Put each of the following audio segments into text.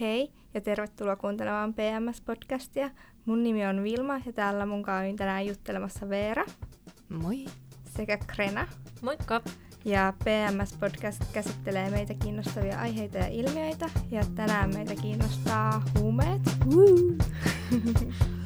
Hei ja tervetuloa kuuntelemaan PMS-podcastia. Mun nimi on Vilma ja täällä mun kanssa on tänään juttelemassa Veera. Moi. Sekä Krena. Moikka. Ja PMS-podcast käsittelee meitä kiinnostavia aiheita ja ilmiöitä. Ja tänään meitä kiinnostaa huumeet. Joo,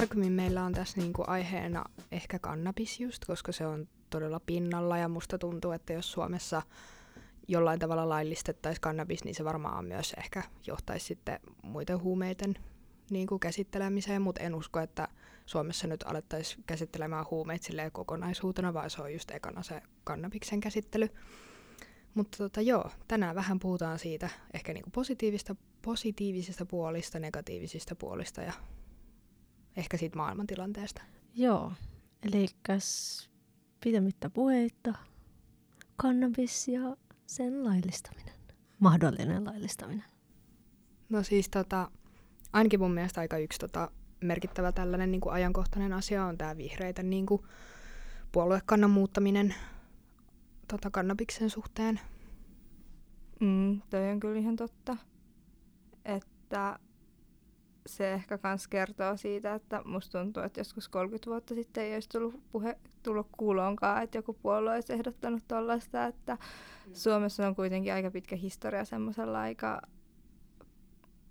tarkemmin meillä on tässä niinku aiheena ehkä kannabis just, koska se on todella pinnalla ja musta tuntuu, että jos Suomessa jollain tavalla laillistettaisiin kannabis, niin se varmaan myös ehkä johtaisi sitten muiden huumeiden niin kuin käsittelemiseen, mutta en usko, että Suomessa nyt alettaisiin käsittelemään huumeita kokonaisuutena, vaan se on just ekana se kannabiksen käsittely. Mutta tota, joo, tänään vähän puhutaan siitä ehkä niinku positiivista, positiivisista puolista, negatiivisista puolista ja ehkä siitä maailmantilanteesta. Joo, eli pidemmittä puheita, kannabis ja sen laillistaminen, mahdollinen laillistaminen. No siis tota, ainakin mun mielestä aika yksi tota, merkittävä tällainen niin kuin ajankohtainen asia on tämä vihreiden niin kuin, puoluekannan muuttaminen tota, kannabiksen suhteen. Mm, toi on kyllä ihan totta. Että se ehkä kans kertoo siitä, että musta tuntuu, että joskus 30 vuotta sitten ei olisi tullut, puhe, tullut kuuloonkaan, että joku puolue olisi ehdottanut tuollaista, että. Suomessa on kuitenkin aika pitkä historia semmoisella aika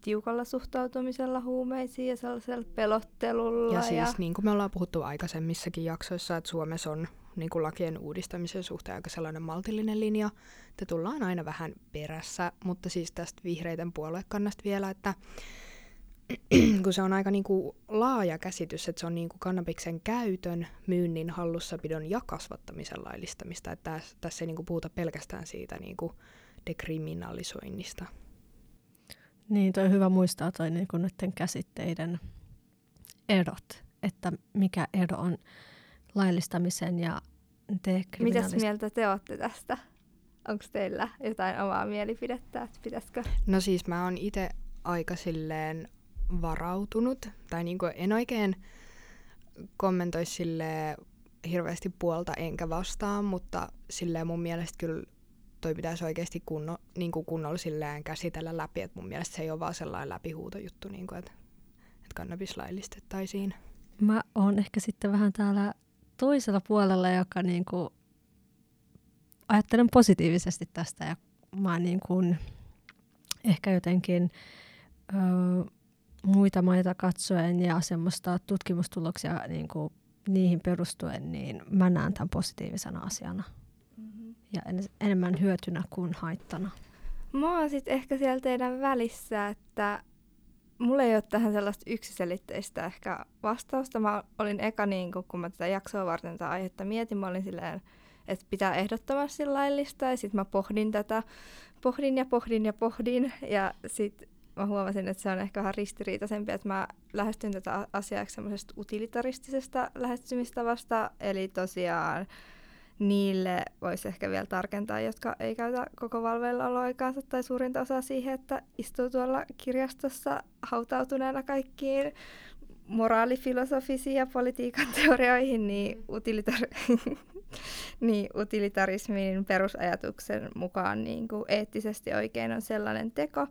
tiukalla suhtautumisella huumeisiin ja sellaisella pelottelulla. Ja siis ja... niin kuin me ollaan puhuttu aikaisemmissakin jaksoissa, että Suomessa on niin kuin lakien uudistamisen suhteen aika sellainen maltillinen linja, että tullaan aina vähän perässä, mutta siis tästä vihreiden puoluekannasta vielä, että kun se on aika niin kuin laaja käsitys, että se on niin kuin kannabiksen käytön, myynnin, hallussapidon ja kasvattamisen laillistamista. Että tässä, tässä ei niin kuin puhuta pelkästään siitä niin kuin dekriminalisoinnista. Niin, toi on hyvä muistaa toi niin kuin näiden käsitteiden erot, että mikä ero on laillistamisen ja dekriminalistamisen. Mitäs mieltä te olette tästä? Onko teillä jotain omaa mielipidettä, että pitäisikö? No siis mä oon itse aika silleen varautunut, tai niin kuin en oikein kommentoi sille hirveästi puolta enkä vastaan, mutta silleen mun mielestä kyllä toi pitäisi oikeasti kunno, niin kuin kunnolla silleen käsitellä läpi, että mun mielestä se ei ole vaan sellainen läpihuutojuttu, niin kuin, että, että kannabis laillistettaisiin. Mä oon ehkä sitten vähän täällä toisella puolella, joka niin kuin ajattelen positiivisesti tästä ja mä niin kuin ehkä jotenkin öö, muita maita katsoen ja semmoista tutkimustuloksia niin kuin niihin perustuen, niin mä näen tämän positiivisena asiana mm-hmm. ja en, enemmän hyötynä kuin haittana. Mä oon sitten ehkä siellä teidän välissä, että mulla ei ole tähän sellaista yksiselitteistä ehkä vastausta. Mä olin eka, niin kun, kun mä tätä jaksoa varten tätä aihetta mietin, mä olin silleen, että pitää ehdottomasti laillista ja sitten mä pohdin tätä, pohdin ja pohdin ja pohdin ja sitten mä huomasin, että se on ehkä vähän ristiriitaisempi, että mä lähestyn tätä asiaa semmoisesta utilitaristisesta lähestymistavasta, eli tosiaan niille voisi ehkä vielä tarkentaa, jotka ei käytä koko valveillaoloaikaansa tai suurinta osaa siihen, että istuu tuolla kirjastossa hautautuneena kaikkiin moraalifilosofisiin ja politiikan teorioihin, niin, utilitar- niin utilitarismin perusajatuksen mukaan niin kuin eettisesti oikein on sellainen teko,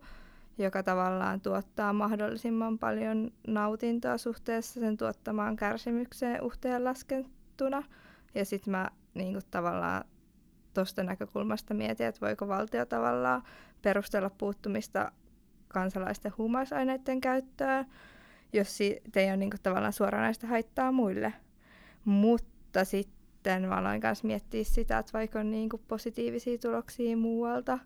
joka tavallaan tuottaa mahdollisimman paljon nautintoa suhteessa sen tuottamaan kärsimykseen laskettuna. Ja sitten mä niin kuin tavallaan tuosta näkökulmasta mietin, että voiko valtio tavallaan perustella puuttumista kansalaisten huumausaineiden käyttöön, jos siitä ei ole niin kuin, tavallaan suoranaista haittaa muille. Mutta sitten mä aloin myös miettiä sitä, että vaikka on niin kuin, positiivisia tuloksia muualta,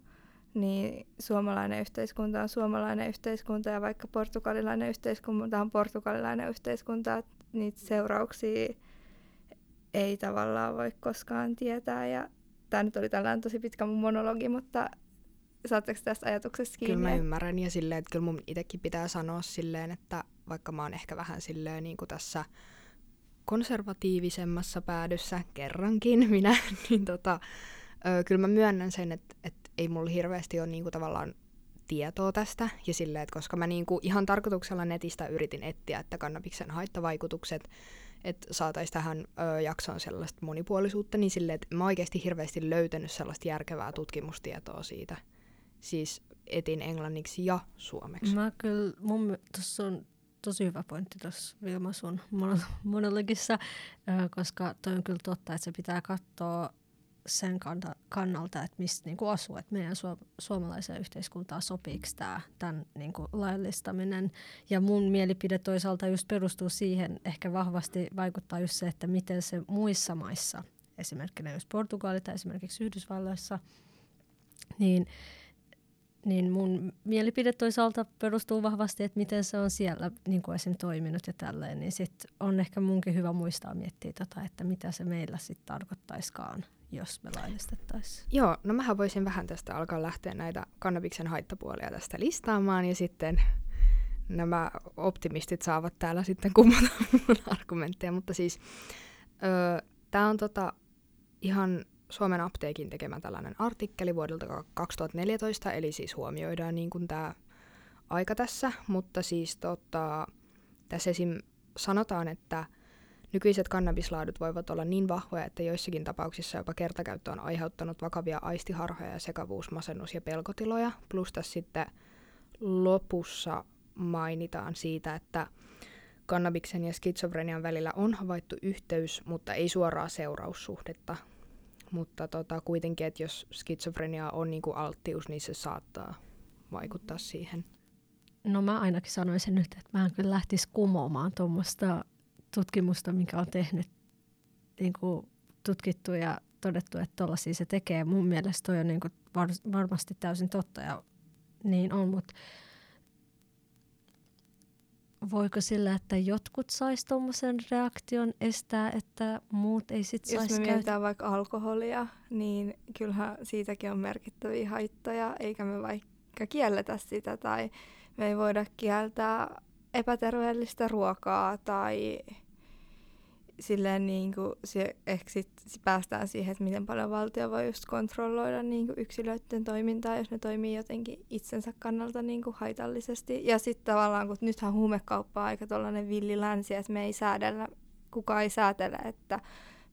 niin suomalainen yhteiskunta on suomalainen yhteiskunta ja vaikka portugalilainen yhteiskunta on portugalilainen yhteiskunta, niitä seurauksia ei tavallaan voi koskaan tietää. Ja tämä nyt oli tällainen tosi pitkä mun monologi, mutta saatteko tästä ajatuksesta kiinni? Kyllä mä ymmärrän ja silleen, että kyllä mun itsekin pitää sanoa silleen, että vaikka mä oon ehkä vähän silleen niin kuin tässä konservatiivisemmassa päädyssä kerrankin minä, niin tota, ö, kyllä mä myönnän sen, että, että ei mulla hirveästi ole niin kuin tavallaan tietoa tästä. Ja silleen, että koska mä niinku ihan tarkoituksella netistä yritin etsiä, että kannabiksen haittavaikutukset, että saataisiin tähän ö, jaksoon sellaista monipuolisuutta, niin silleen, että mä oikeasti hirveästi löytänyt sellaista järkevää tutkimustietoa siitä. Siis etin englanniksi ja suomeksi. Mä kyllä, mun, tuossa on tosi hyvä pointti tuossa Vilma sun monologissa, koska toi on kyllä totta, että se pitää katsoa sen kannalta, että mistä niin asuu, että meidän su- suomalaiseen yhteiskuntaan sopiiko tämä tämän niin kuin laillistaminen. Ja mun mielipide toisaalta just perustuu siihen, ehkä vahvasti vaikuttaa just se, että miten se muissa maissa, esimerkiksi just Portugali tai esimerkiksi Yhdysvalloissa, niin niin mun mielipide toisaalta perustuu vahvasti, että miten se on siellä niin kuin esim. toiminut ja tälleen, niin sit on ehkä munkin hyvä muistaa miettiä tota, että mitä se meillä sitten tarkoittaiskaan, jos me laillistettaisiin. Joo, no mähän voisin vähän tästä alkaa lähteä näitä kannabiksen haittapuolia tästä listaamaan ja sitten nämä optimistit saavat täällä sitten kumota mun argumentteja, mutta siis öö, tämä on tota ihan Suomen apteekin tekemä tällainen artikkeli vuodelta 2014, eli siis huomioidaan niin kuin tämä aika tässä, mutta siis tota, tässä esim. sanotaan, että nykyiset kannabislaadut voivat olla niin vahvoja, että joissakin tapauksissa jopa kertakäyttö on aiheuttanut vakavia aistiharhoja ja sekavuus, masennus ja pelkotiloja. Plus tässä sitten lopussa mainitaan siitä, että kannabiksen ja skitsofrenian välillä on havaittu yhteys, mutta ei suoraa seuraussuhdetta, mutta tota, kuitenkin, että jos skitsofrenia on niin kuin alttius, niin se saattaa vaikuttaa siihen. No mä ainakin sanoisin nyt, että mä en kyllä lähtisi kumoamaan tuommoista tutkimusta, mikä on tehnyt niin kuin tutkittu ja todettu, että tuollaisia se tekee. Mun mielestä toi on niin kuin var- varmasti täysin totta ja niin on, mutta voiko sillä, että jotkut sais tuommoisen reaktion estää, että muut ei sit saisi Jos me mietitään käyt- vaikka alkoholia, niin kyllähän siitäkin on merkittäviä haittoja, eikä me vaikka kielletä sitä tai me ei voida kieltää epäterveellistä ruokaa tai silleen niin kuin se, ehkä sit päästään siihen, että miten paljon valtio voi just kontrolloida niin kuin yksilöiden toimintaa, jos ne toimii jotenkin itsensä kannalta niin kuin haitallisesti. Ja sitten tavallaan, kun nythän huumekauppa on aika tuollainen villilänsi, että me ei säädellä, kukaan ei säätele, että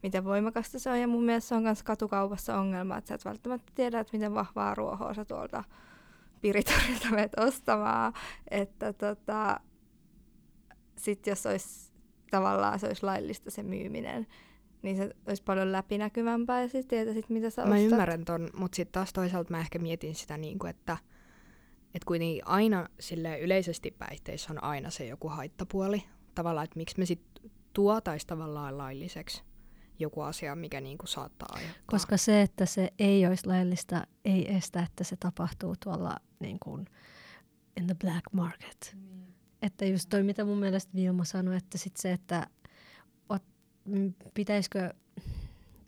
miten voimakasta se on. Ja mun mielestä se on myös katukaupassa ongelma, että sä et välttämättä tiedä, että miten vahvaa ruohoa sä tuolta piritorilta menet ostamaan. Että tota, sitten jos olisi tavallaan se olisi laillista se myyminen, niin se olisi paljon läpinäkyvämpää ja sitten tietäisit, mitä sä Mä ostat. ymmärrän ton, mutta sitten taas toisaalta mä ehkä mietin sitä niin kuin, että et kuitenkin aina sille yleisesti päihteissä on aina se joku haittapuoli. Tavallaan, että miksi me sitten tuotaisi tavallaan lailliseksi joku asia, mikä niinku saattaa aiheuttaa. Koska se, että se ei olisi laillista, ei estä, että se tapahtuu tuolla niin kuin in the black market. Mm että just toi, mitä mun mielestä Vilma sanoi, että sit se, että ot, pitäisikö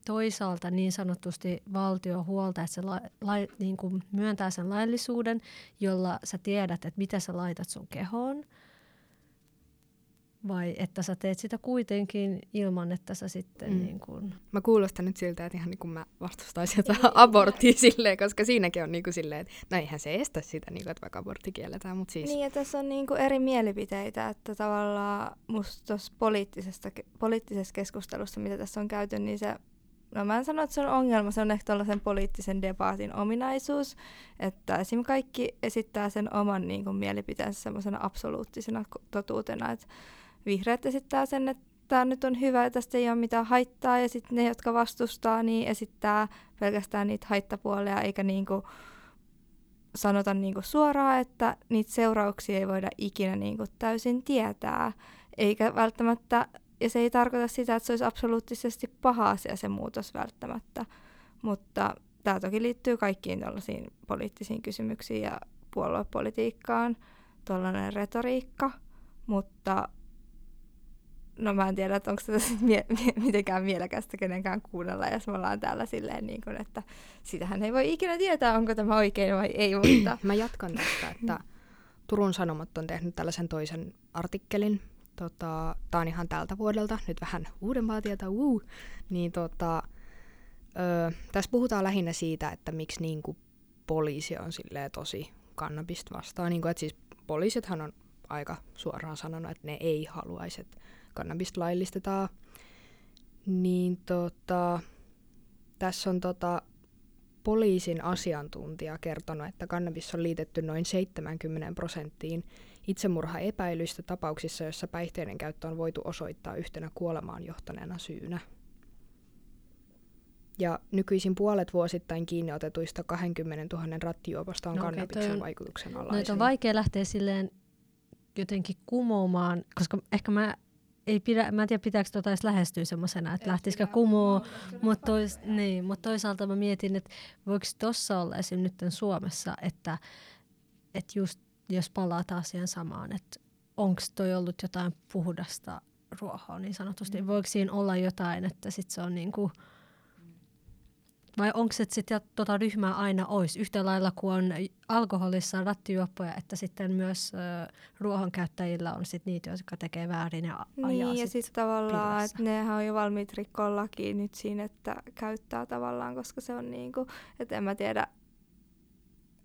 toisaalta niin sanotusti valtio huolta, että se la, la, niin kuin myöntää sen laillisuuden, jolla sä tiedät, että mitä sä laitat sun kehoon – vai että sä teet sitä kuitenkin ilman, että sä sitten mm. niin kun... Mä kuulostan nyt siltä, että ihan niin kuin mä vastustaisin jotain aborttia silleen, koska siinäkin on niin kuin silleen, että no eihän se estä sitä, niin kuin, että vaikka abortti kielletään, mutta siis... Niin, ja tässä on niin kuin eri mielipiteitä, että tavallaan musta tuossa poliittisessa, poliittisessa keskustelussa, mitä tässä on käyty, niin se No mä en sano, että se on ongelma, se on ehkä tällaisen poliittisen debaatin ominaisuus, että esim. kaikki esittää sen oman niin kuin, mielipiteensä semmoisena absoluuttisena totuutena, että vihreät esittää sen, että tämä nyt on hyvä ja tästä ei ole mitään haittaa, ja sitten ne, jotka vastustaa, niin esittää pelkästään niitä haittapuolia, eikä niinku sanota niinku suoraan, että niitä seurauksia ei voida ikinä niinku täysin tietää, eikä välttämättä, ja se ei tarkoita sitä, että se olisi absoluuttisesti paha asia se muutos välttämättä, mutta tämä toki liittyy kaikkiin tällaisiin poliittisiin kysymyksiin ja puoluepolitiikkaan, tuollainen retoriikka, mutta no mä en tiedä, että onko se mie- mie- mitenkään mielekästä kenenkään kuunnella, jos me ollaan täällä silleen, niin kuin, että sitähän ei voi ikinä tietää, onko tämä oikein vai ei, mutta... mä jatkan tästä, että Turun Sanomat on tehnyt tällaisen toisen artikkelin. Tota, Tämä on ihan tältä vuodelta, nyt vähän uudempaa tietä, uu. Niin tota, ö, tässä puhutaan lähinnä siitä, että miksi niin kuin poliisi on tosi kannabista vastaan. Niin kuin, että siis poliisithan on aika suoraan sanonut, että ne ei haluaisi, että kannabista laillistetaan. Niin tota, tässä on tota, poliisin asiantuntija kertonut, että kannabis on liitetty noin 70 prosenttiin itsemurhaepäilyistä tapauksissa, joissa päihteiden käyttö on voitu osoittaa yhtenä kuolemaan johtaneena syynä. Ja nykyisin puolet vuosittain kiinni otetuista 20 000 rattijuoposta on no, kannabiksen okay, on, vaikutuksen alaisia. No, on vaikea lähteä silleen jotenkin kumoamaan, koska ehkä mä ei pidä, mä en tiedä pitääkö tota edes lähestyä semmoisena, että lähtisikö kumoa, mutta tois, niin, mut toisaalta mä mietin, että voiko tuossa olla esim. nyt Suomessa, että, että just jos palataan siihen samaan, että onko toi ollut jotain puhdasta ruohoa niin sanotusti, mm. voiko siinä olla jotain, että sit se on niinku, vai onko se, sitten tota ryhmää aina olisi yhtä lailla kuin on alkoholissa rattijuoppoja, että sitten myös äh, ruohon käyttäjillä on sit niitä, jotka tekee väärin ja ajaa Niin, ja sitten sit tavallaan, että nehän on jo valmiit rikkoa lakiin nyt siinä, että käyttää tavallaan, koska se on niinku, että en mä tiedä,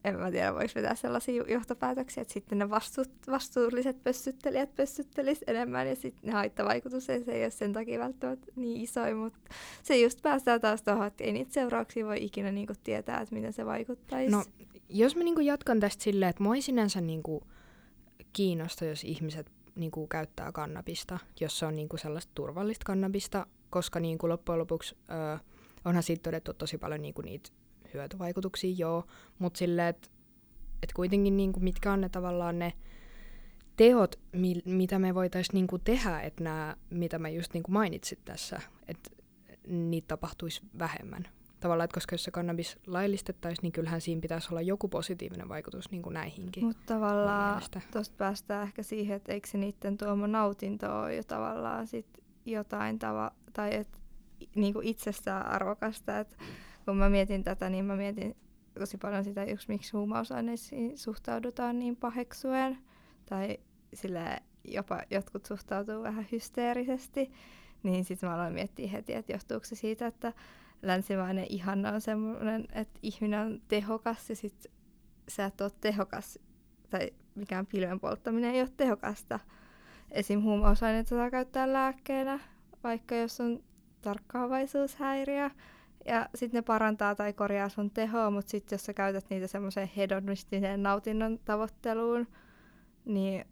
en mä tiedä, voiko vetää sellaisia johtopäätöksiä, että sitten ne vastu, vastuulliset pössyttelijät pössyttelis enemmän ja sitten ne haittavaikutus ei, se ei ole sen takia välttämättä niin iso, mutta se just päästään taas tuohon, että ei niitä seurauksia voi ikinä niinku tietää, että miten se vaikuttaisi. No, jos mä niinku jatkan tästä silleen, että mua ei sinänsä niinku kiinnosta, jos ihmiset niinku käyttää kannabista, jos se on niinku sellaista turvallista kannabista, koska niinku loppujen lopuksi öö, onhan siitä todettu tosi paljon niinku niitä hyötyvaikutuksia, joo, mutta silleen, että et kuitenkin niinku, mitkä on ne tavallaan ne teot, mi, mitä me voitaisiin niinku tehdä, että nämä, mitä mä just niinku mainitsin tässä, että niitä tapahtuisi vähemmän. Tavallaan, että koska jos se kannabis laillistettaisiin, niin kyllähän siinä pitäisi olla joku positiivinen vaikutus niin kuin näihinkin. Mutta tavallaan tuosta päästään ehkä siihen, että eikö se niiden tuoma nautinto ole jo tavallaan sit jotain tava, tai et, niin kuin itsestään arvokasta, että kun mä mietin tätä, niin mä mietin tosi paljon sitä, just miksi huumausaineisiin suhtaudutaan niin paheksuen. Tai sille jopa jotkut suhtautuu vähän hysteerisesti. Niin sitten mä aloin miettiä heti, että johtuuko se siitä, että länsimainen ihanna on semmoinen, että ihminen on tehokas ja sitten sä et ole tehokas. Tai mikään pilven polttaminen ei ole tehokasta. Esim. huumausaineita saa käyttää lääkkeenä, vaikka jos on tarkkaavaisuushäiriö ja sitten ne parantaa tai korjaa sun tehoa, mutta sitten jos sä käytät niitä semmoiseen hedonistiseen nautinnon tavoitteluun, niin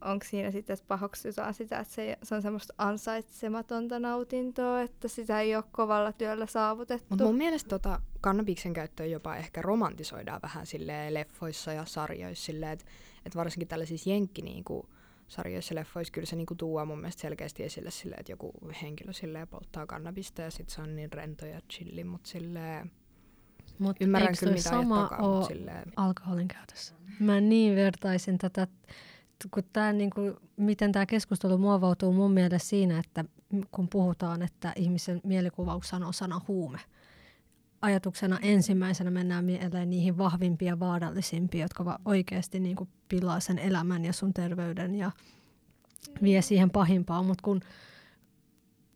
onko siinä sitten, että pahoksutaan sitä, että se, se on semmoista ansaitsematonta nautintoa, että sitä ei ole kovalla työllä saavutettu. Mutta mun mielestä tota kannabiksen käyttöä jopa ehkä romantisoidaan vähän sille leffoissa ja sarjoissa silleen, että et varsinkin tällaisissa jenkki niinku, sarjoissa leffoissa kyllä se niinku tuo mun mielestä selkeästi esille sille, että joku henkilö silleen polttaa kannabista ja sitten se on niin rento ja chilli, mutta silleen Mut ymmärrän kyllä mitä sama takaa, silleen... alkoholin käytössä? Mä niin vertaisin tätä, kun tää, niinku, miten tämä keskustelu muovautuu mun mielestä siinä, että kun puhutaan, että ihmisen mielikuvauksena on sana huume – ajatuksena ensimmäisenä mennään mieleen niihin vahvimpia, vaarallisimpiin, jotka oikeasti niin kuin pilaa sen elämän ja sun terveyden ja vie siihen pahimpaan. Mutta kun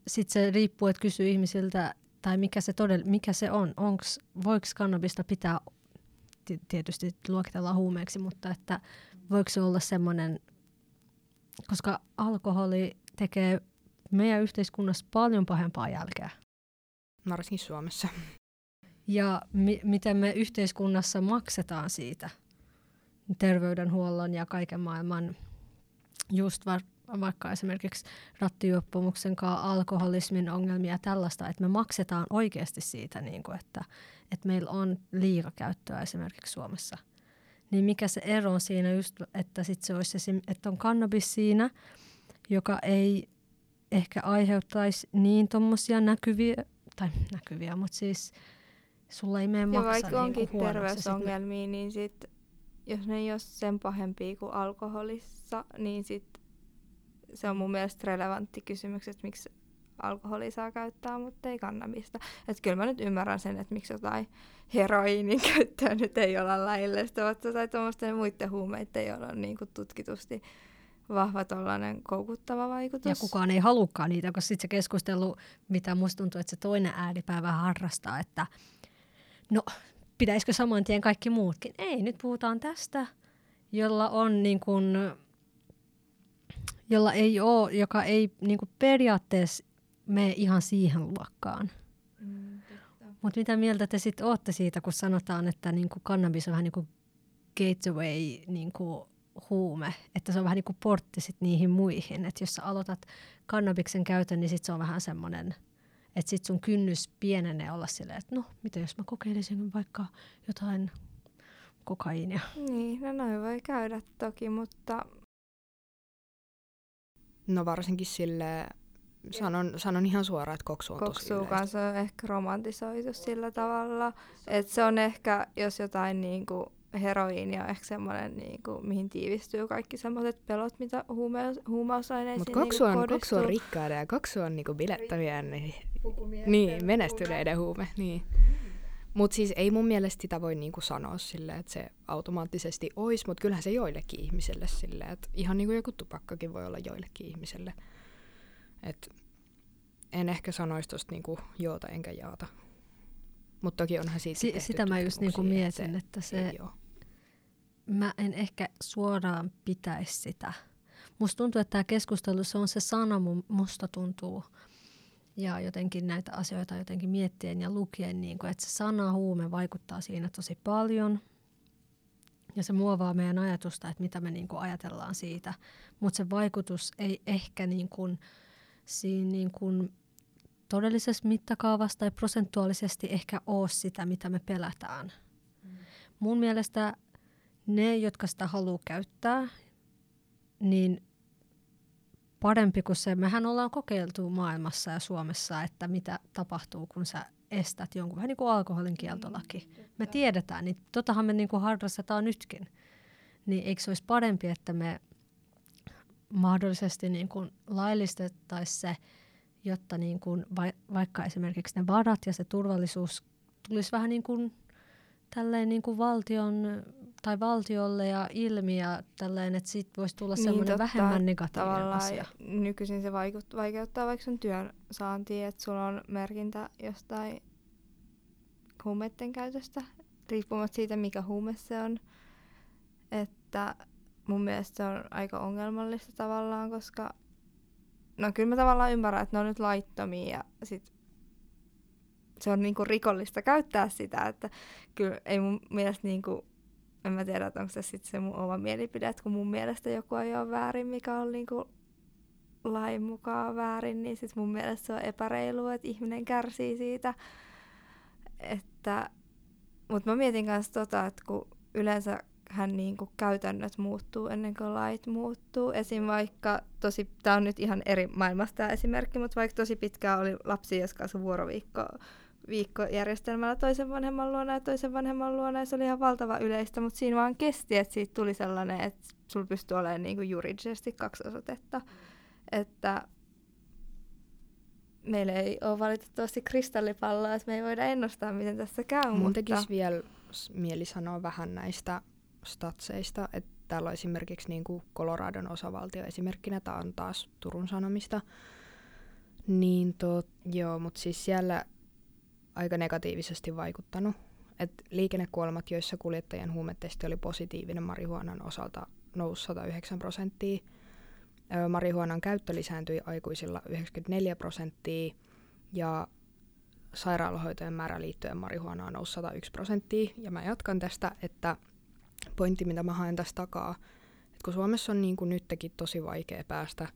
sitten se riippuu, että kysyy ihmisiltä, tai mikä se, todell- mikä se on, voiko kannabista pitää, tietysti luokitellaan huumeeksi, mutta että voiko se olla semmoinen, koska alkoholi tekee meidän yhteiskunnassa paljon pahempaa jälkeä. Varsinkin Suomessa ja mi- miten me yhteiskunnassa maksetaan siitä terveydenhuollon ja kaiken maailman just va- vaikka esimerkiksi rattijuoppumuksen kanssa alkoholismin ongelmia ja tällaista, että me maksetaan oikeasti siitä, niin kuin, että, että meillä on liikakäyttöä esimerkiksi Suomessa. Niin mikä se ero on siinä just, että sit se olisi esim, että on kannabis siinä, joka ei ehkä aiheuttaisi niin tuommoisia näkyviä, tai näkyviä, mutta siis – sulla ei mene maksa vaikka niin onkin terveysongelmia, niin sit, jos ne ei ole sen pahempia kuin alkoholissa, niin sit se on mun mielestä relevantti kysymys, että miksi alkoholi saa käyttää, mutta ei kannabista. Että kyllä mä nyt ymmärrän sen, että miksi jotain heroiinin käyttöä nyt ei olla laillista, tai tuommoisten muiden huumeiden ei ole niin kuin tutkitusti vahva tollainen koukuttava vaikutus. Ja kukaan ei halukkaan niitä, koska sitten se keskustelu, mitä musta tuntuu, että se toinen ääripää vähän harrastaa, että no pitäisikö saman tien kaikki muutkin. Ei, nyt puhutaan tästä, jolla on niin kuin, jolla ei ole, joka ei niin kuin periaatteessa mene ihan siihen luokkaan. Mm, Mutta mitä mieltä te sitten olette siitä, kun sanotaan, että niin kuin kannabis on vähän niin kuin gateway niin kuin huume, että se on vähän niin kuin portti sit niihin muihin. Että jos sä aloitat kannabiksen käytön, niin sit se on vähän semmoinen, että sit sun kynnys pienenee olla silleen, että no, mitä jos mä kokeilisin vaikka jotain kokaiinia. Niin, no noin voi käydä toki, mutta... No varsinkin sille sanon, sanon ihan suoraan, että koksu on koksu tosi kanssa on ehkä romantisoitu sillä tavalla, että se on ehkä, jos jotain niin kuin heroiini on ehkä semmoinen, niin kuin, mihin tiivistyy kaikki semmoiset pelot, mitä huume- huumausaineisiin Mutta koksu, on, niin koksu on rikkaiden ja koksu on niin bilettävien, niin, niin menestyneiden huume. Niin. Mutta siis ei mun mielestä sitä voi niinku sanoa silleen, että se automaattisesti olisi, mutta kyllähän se joillekin ihmiselle silleen, että ihan niin kuin joku tupakkakin voi olla joillekin ihmiselle. Et en ehkä sanoisi tuosta niinku joota enkä jaata. Mutta toki onhan siitä si- Sitä mä just niinku mietin, että se, että se mä en ehkä suoraan pitäisi sitä. Musta tuntuu, että tämä keskustelu, se on se sana, musta tuntuu. Ja jotenkin näitä asioita jotenkin miettien ja lukien, niin kuin, että se sana huume vaikuttaa siinä tosi paljon. Ja se muovaa meidän ajatusta, että mitä me niin kuin ajatellaan siitä. Mutta se vaikutus ei ehkä niin kuin, siinä niin kuin todellisessa mittakaavassa tai prosentuaalisesti ehkä ole sitä, mitä me pelätään. Mm. Mun mielestä ne, jotka sitä haluaa käyttää, niin parempi kuin se. Mehän ollaan kokeiltu maailmassa ja Suomessa, että mitä tapahtuu, kun sä estät jonkun, vähän niin kuin alkoholin kieltolaki. Me tiedetään, niin totahan me niin kuin harrastetaan nytkin. Niin eikö se olisi parempi, että me mahdollisesti niin kuin laillistettaisiin se, jotta niin kuin va- vaikka esimerkiksi ne varat ja se turvallisuus tulisi vähän niin kuin tälleen niin kuin valtion tai valtiolle ja ilmi ja tällainen, että siitä voisi tulla niin, semmoinen totta, vähemmän negatiivinen asia. Nykyisin se vaikut, vaikeuttaa vaikka sun työn saantia, että sulla on merkintä jostain huumeiden käytöstä, riippumatta siitä, mikä huume se on. Että mun mielestä se on aika ongelmallista tavallaan, koska no kyllä mä tavallaan ymmärrän, että ne on nyt laittomia ja sit se on niinku rikollista käyttää sitä, että kyllä ei mun mielestä niinku en mä tiedä, onko se sitten se mun oma mielipide, että kun mun mielestä joku ei ole väärin, mikä on niinku lain mukaan väärin, niin sitten mun mielestä se on epäreilu, että ihminen kärsii siitä. Että, mutta mä mietin kanssa tota, että kun yleensä hän niin kuin käytännöt muuttuu ennen kuin lait muuttuu. Esim. vaikka tosi, tämä on nyt ihan eri maailmasta tämä esimerkki, mutta vaikka tosi pitkään oli lapsi, jossa vuoroviikko viikkojärjestelmällä toisen vanhemman luona ja toisen vanhemman luona ja se oli ihan valtava yleistä, mutta siinä vaan kesti, että siitä tuli sellainen, että sulla pystyy olemaan niin kuin juridisesti kaksi osoitetta. Että meillä ei ole valitettavasti kristallipalloa, että me ei voida ennustaa, miten tässä käy. Mun mutta... tekisi vielä mieli sanoa vähän näistä statseista, että täällä on esimerkiksi niin kuin Coloradon osavaltio esimerkkinä, tämä on taas Turun Sanomista, niin tot, joo, mutta siis siellä aika negatiivisesti vaikuttanut. Et liikennekuolemat, joissa kuljettajien huumetesti oli positiivinen marihuonan osalta, nousi 109 prosenttia. Marihuonan käyttö lisääntyi aikuisilla 94 prosenttia ja sairaalahoitojen määrä liittyen marihuonaan nousi 101 prosenttia. Ja mä jatkan tästä, että pointti, mitä mä haen tästä takaa, että kun Suomessa on niin kuin nytkin tosi vaikea päästä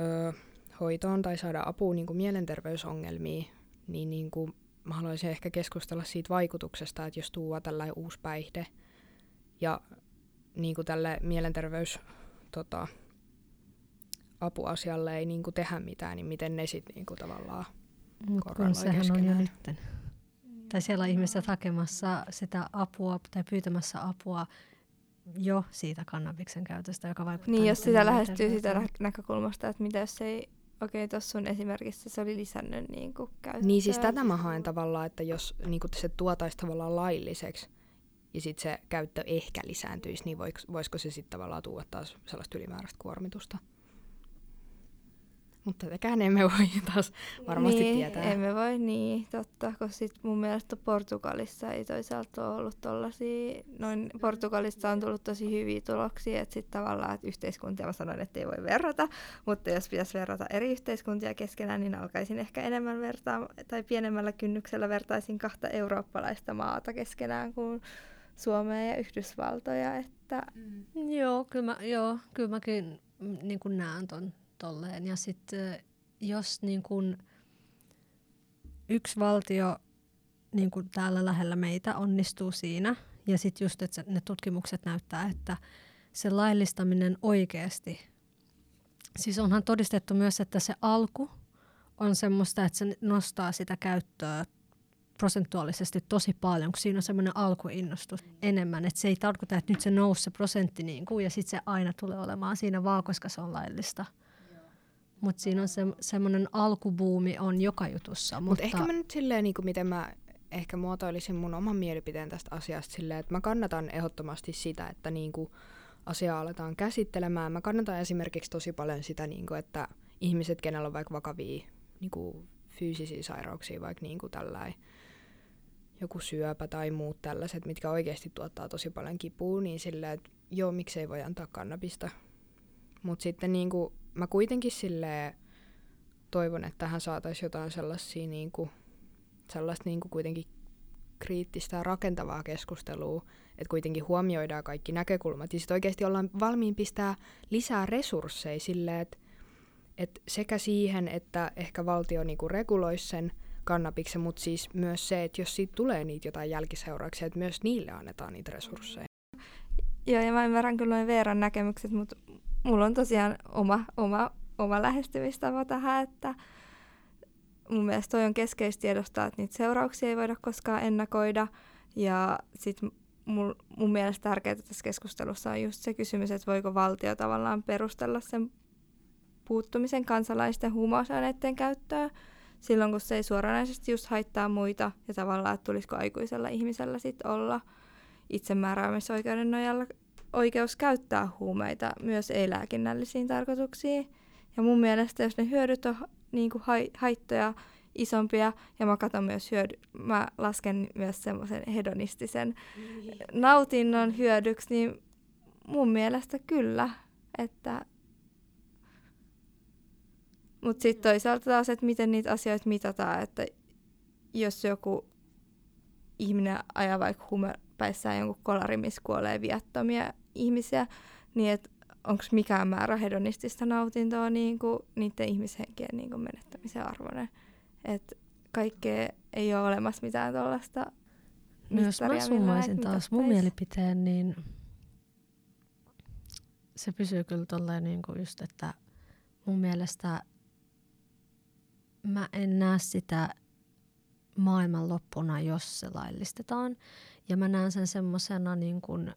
öö, hoitoon tai saada apua niin kuin mielenterveysongelmiin, niin, niin kuin mä haluaisin ehkä keskustella siitä vaikutuksesta, että jos tuo tällainen uusi päihde ja niin kuin tälle mielenterveys tota, apuasialle ei niin kuin tehdä mitään, niin miten ne sitten niin kuin tavallaan Mutta kun sehän keskenään. on jo nytten. Tai siellä on ihmiset hakemassa sitä apua tai pyytämässä apua jo siitä kannabiksen käytöstä, joka vaikuttaa... Niin, jos sitä lähestyy sitä näkökulmasta, että mitä jos ei Okei, okay, tuossa sun esimerkissä se oli lisännyt niin käyttöä. Niin siis tätä mä haen tavallaan, että jos niin kuin se tuotaisi tavallaan lailliseksi ja sitten se käyttö ehkä lisääntyisi, niin voisiko se sitten tavallaan tuoda taas sellaista ylimääräistä kuormitusta? Mutta tätäkään emme voi taas varmasti niin, tietää. emme voi, niin, totta, koska sit mun mielestä Portugalissa ei toisaalta ole ollut tollasia, noin Portugalissa on tullut tosi hyviä tuloksia, että sitten tavallaan, että yhteiskuntia mä sanoin, että ei voi verrata, mutta jos pitäisi verrata eri yhteiskuntia keskenään, niin alkaisin ehkä enemmän vertaa, tai pienemmällä kynnyksellä vertaisin kahta eurooppalaista maata keskenään kuin Suomea ja Yhdysvaltoja, että... Mm. Joo, kyllä, mä, joo, kyllä mäkin mm, niin näen ton tolleen. Ja sitten jos niin kun yksi valtio niin kun täällä lähellä meitä onnistuu siinä, ja sitten just, että ne tutkimukset näyttää, että se laillistaminen oikeasti, siis onhan todistettu myös, että se alku on semmoista, että se nostaa sitä käyttöä prosentuaalisesti tosi paljon, kun siinä on semmoinen alkuinnostus enemmän. Että se ei tarkoita, että nyt se nousi se prosentti niin kuin, ja sitten se aina tulee olemaan siinä vaan, koska se on laillista. Mutta siinä on se, semmoinen alkubuumi on joka jutussa. Mut mutta ehkä mä nyt silleen, niin kuin miten mä ehkä muotoilisin mun oman mielipiteen tästä asiasta silleen, että mä kannatan ehdottomasti sitä, että niin kuin asiaa aletaan käsittelemään. Mä kannatan esimerkiksi tosi paljon sitä, niin kuin, että ihmiset, kenellä on vaikka vakavia niin kuin fyysisiä sairauksia, vaikka niin kuin tällainen joku syöpä tai muut tällaiset, mitkä oikeasti tuottaa tosi paljon kipua, niin sillä, että joo, miksei voi antaa kannabista. Mutta sitten niin kuin, mä kuitenkin sille toivon, että tähän saataisiin jotain sellaisia niin kuin, sellaista niin kuin kuitenkin kriittistä ja rakentavaa keskustelua, että kuitenkin huomioidaan kaikki näkökulmat. Ja sitten oikeasti ollaan valmiin pistää lisää resursseja sille, että, että sekä siihen, että ehkä valtio niin kuin reguloisi sen – kannabiksen, mutta siis myös se, että jos siitä tulee niitä jotain jälkiseurauksia, että myös niille annetaan niitä resursseja. Joo, ja mä ymmärrän kyllä noin Veeran näkemykset, mutta mulla on tosiaan oma, oma, oma lähestymistapa tähän, että mun mielestä toi on keskeistä tiedostaa, että niitä seurauksia ei voida koskaan ennakoida. Ja sitten mun, mun mielestä tärkeää tässä keskustelussa on just se kysymys, että voiko valtio tavallaan perustella sen puuttumisen kansalaisten huumausaineiden käyttöön silloin, kun se ei suoranaisesti just haittaa muita ja tavallaan, että tulisiko aikuisella ihmisellä sit olla itsemääräämisoikeuden nojalla oikeus käyttää huumeita myös ei-lääkinnällisiin tarkoituksiin. Ja mun mielestä, jos ne hyödyt on niin kuin haittoja isompia, ja mä katson myös hyödy, mä lasken myös semmoisen hedonistisen niin. nautinnon hyödyksi, niin mun mielestä kyllä, että mutta sitten toisaalta taas, että miten niitä asioita mitataan, että jos joku ihminen ajaa vaikka huumepäissään jonkun kolari, missä kuolee viattomia ihmisiä, niin että onko mikään määrä hedonistista nautintoa niin kuin niiden ihmishenkien niin kuin menettämisen arvoinen. Että kaikkea ei ole olemassa mitään tuollaista No jos mä summaisin taas mun mielipiteen, niin se pysyy kyllä tolleen niin kuin just, että mun mielestä mä en näe sitä maailmanloppuna, jos se laillistetaan. Ja mä näen sen semmoisena niin kuin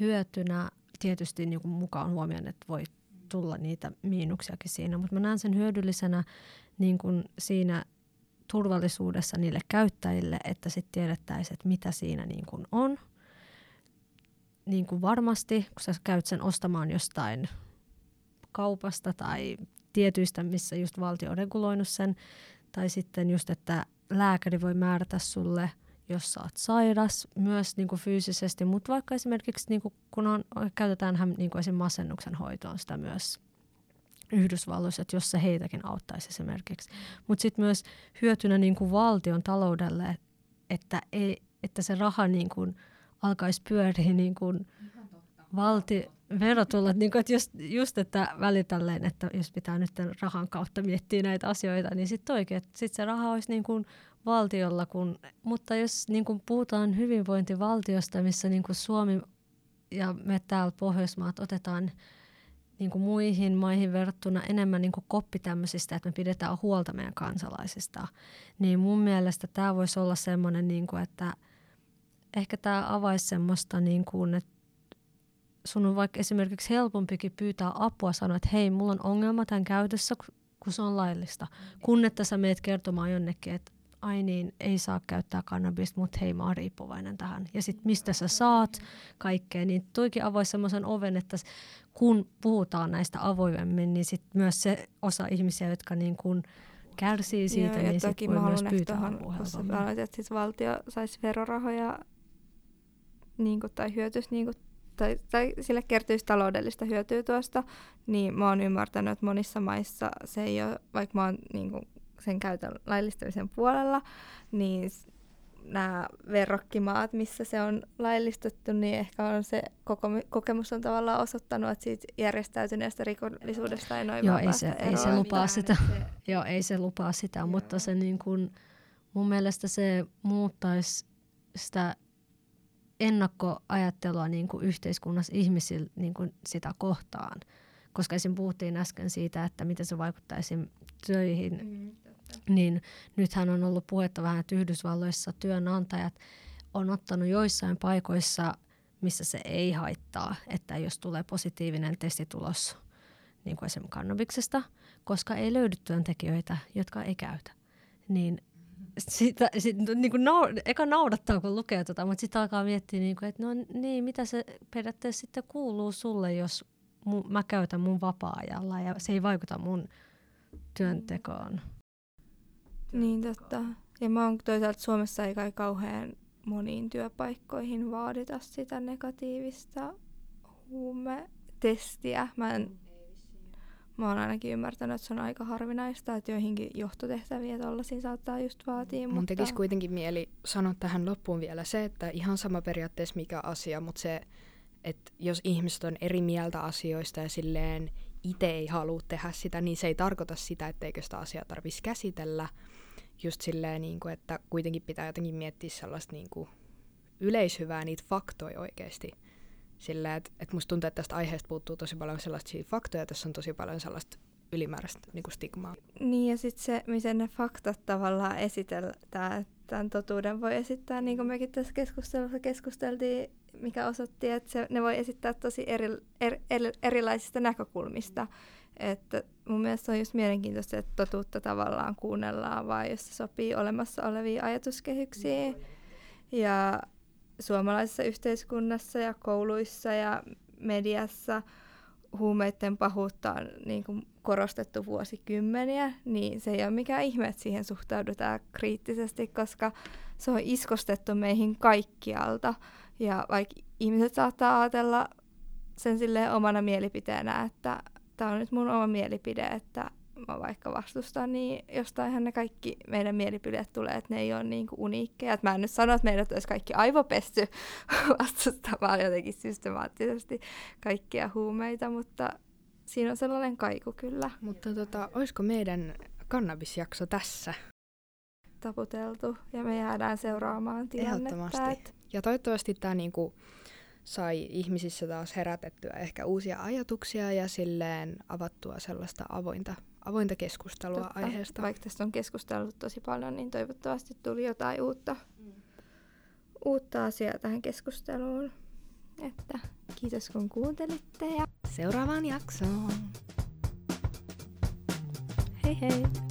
hyötynä, tietysti niin kuin mukaan huomioon, että voi tulla niitä miinuksiakin siinä, mutta mä näen sen hyödyllisenä niin kuin siinä turvallisuudessa niille käyttäjille, että sitten tiedettäisiin, että mitä siinä niin kuin on. Niin kuin varmasti, kun sä käyt sen ostamaan jostain kaupasta tai tietyistä, missä just valtio on reguloinut sen, tai sitten just, että lääkäri voi määrätä sulle, jos sä oot sairas, myös niin kuin fyysisesti, mutta vaikka esimerkiksi niin kuin, kun on, käytetään niin kuin masennuksen hoitoon sitä myös Yhdysvalloissa, että jos se heitäkin auttaisi esimerkiksi. Mutta sitten myös hyötynä niin kuin valtion taloudelle, että, ei, että se raha niin kuin alkaisi pyöriä niin kuin valti, verotulot, niin kuin, että just, just, että välitälleen, että jos pitää nyt rahan kautta miettiä näitä asioita, niin sitten oikein, että sit se raha olisi niin kuin valtiolla, kun, mutta jos niin kuin puhutaan hyvinvointivaltiosta, missä niin kuin Suomi ja me täällä Pohjoismaat otetaan niin kuin muihin maihin verrattuna enemmän niin kuin koppi tämmöisistä, että me pidetään huolta meidän kansalaisista, niin mun mielestä tämä voisi olla semmoinen, niin kuin, että ehkä tämä avaisi semmoista, niin kuin, että sun on vaikka esimerkiksi helpompikin pyytää apua, sanoa, että hei, mulla on ongelma tämän käytössä, kun se on laillista. Kun että sä meet kertomaan jonnekin, että ai niin, ei saa käyttää kannabista, mutta hei mä oon riippuvainen tähän. Ja sitten mistä sä saat kaikkea, niin toikin avaisi semmoisen oven, että kun puhutaan näistä avoimemmin, niin sit myös se osa ihmisiä, jotka niin kuin kärsii siitä, Joo, niin sitten voi myös pyytää kun sä sanoit, että sit valtio saisi verorahoja niin kuin, tai hyötyisi niin kuin, tai, tai sille kertyisi taloudellista hyötyä tuosta, niin mä oon ymmärtänyt, että monissa maissa se ei ole, vaikka mä oon niin kuin, sen käytön laillistamisen puolella, niin nämä verrokkimaat, missä se on laillistettu, niin ehkä on se koko, kokemus on tavallaan osoittanut, että siitä järjestäytyneestä rikollisuudesta ei noin Joo, ei se, ei se lupaa sitä. Se... Joo, ei se lupaa sitä, Joo. mutta se niin kuin, mun mielestä se muuttaisi sitä ennakkoajattelua niin kuin yhteiskunnassa ihmisillä niin kuin sitä kohtaan. Koska esim. puhuttiin äsken siitä, että miten se vaikuttaisi töihin, mm, niin nythän on ollut puhetta vähän, että Yhdysvalloissa työnantajat on ottanut joissain paikoissa, missä se ei haittaa, että jos tulee positiivinen testitulos niin kuin esimerkiksi kannabiksesta, koska ei löydy työntekijöitä, jotka ei käytä, niin sitä, sit, niin kuin nau, eka naudattaa, kun lukee tota, mutta sitten alkaa miettiä, niin kuin, että no niin, mitä se periaatteessa sitten kuuluu sulle, jos mu, mä käytän mun vapaa-ajalla ja se ei vaikuta mun työntekoon. Niin totta. Ja mä oon toisaalta Suomessa ei kai kauhean moniin työpaikkoihin vaadita sitä negatiivista huumetestiä. Mä en Mä oon ainakin ymmärtänyt, että se on aika harvinaista, että joihinkin johtotehtäviä tuollaisia saattaa just vaatia. Mun mutta... tekisi kuitenkin mieli sanoa tähän loppuun vielä se, että ihan sama periaatteessa mikä asia, mutta se, että jos ihmiset on eri mieltä asioista ja silleen itse ei halua tehdä sitä, niin se ei tarkoita sitä, etteikö sitä asiaa tarvitsisi käsitellä. Just silleen, niin kuin, että kuitenkin pitää jotenkin miettiä sellaista niin kuin yleishyvää, niitä faktoja oikeasti Sillä, että et musta tuntuu, että tästä aiheesta puuttuu tosi paljon sellaisia faktoja, tässä on tosi paljon sellaista ylimääräistä niin kuin stigmaa. Niin ja sitten se, miten ne faktat tavallaan esitellään, tämän totuuden voi esittää, niin kuin mekin tässä keskustelussa keskusteltiin, mikä osoitti, että se, ne voi esittää tosi eri, er, er, erilaisista näkökulmista. Että mun mielestä on just mielenkiintoista, että totuutta tavallaan kuunnellaan, vai jos se sopii olemassa oleviin ajatuskehyksiin. Ja suomalaisessa yhteiskunnassa ja kouluissa ja mediassa huumeiden pahuutta on niin kuin korostettu vuosikymmeniä, niin se ei ole mikään ihme, että siihen suhtaudutaan kriittisesti, koska se on iskostettu meihin kaikkialta. Ja vaikka ihmiset saattaa ajatella sen silleen omana mielipiteenä, että tämä on nyt mun oma mielipide, että mä vaikka vastustan, niin jostainhan ne kaikki meidän mielipiteet tulee, että ne ei ole niin kuin uniikkeja. Et mä en nyt sano, että meidät olisi kaikki aivopesty vastustamaan jotenkin systemaattisesti kaikkia huumeita, mutta siinä on sellainen kaiku kyllä. Mutta tota, olisiko meidän kannabisjakso tässä? Taputeltu ja me jäädään seuraamaan tilannetta. Ehdottomasti. Ja toivottavasti tämä niinku sai ihmisissä taas herätettyä ehkä uusia ajatuksia ja silleen avattua sellaista avointa avointa keskustelua Totta. aiheesta. Vaikka tästä on keskustellut tosi paljon, niin toivottavasti tuli jotain uutta, mm. uutta asiaa tähän keskusteluun. Että kiitos kun kuuntelitte ja seuraavaan jaksoon. Hei hei!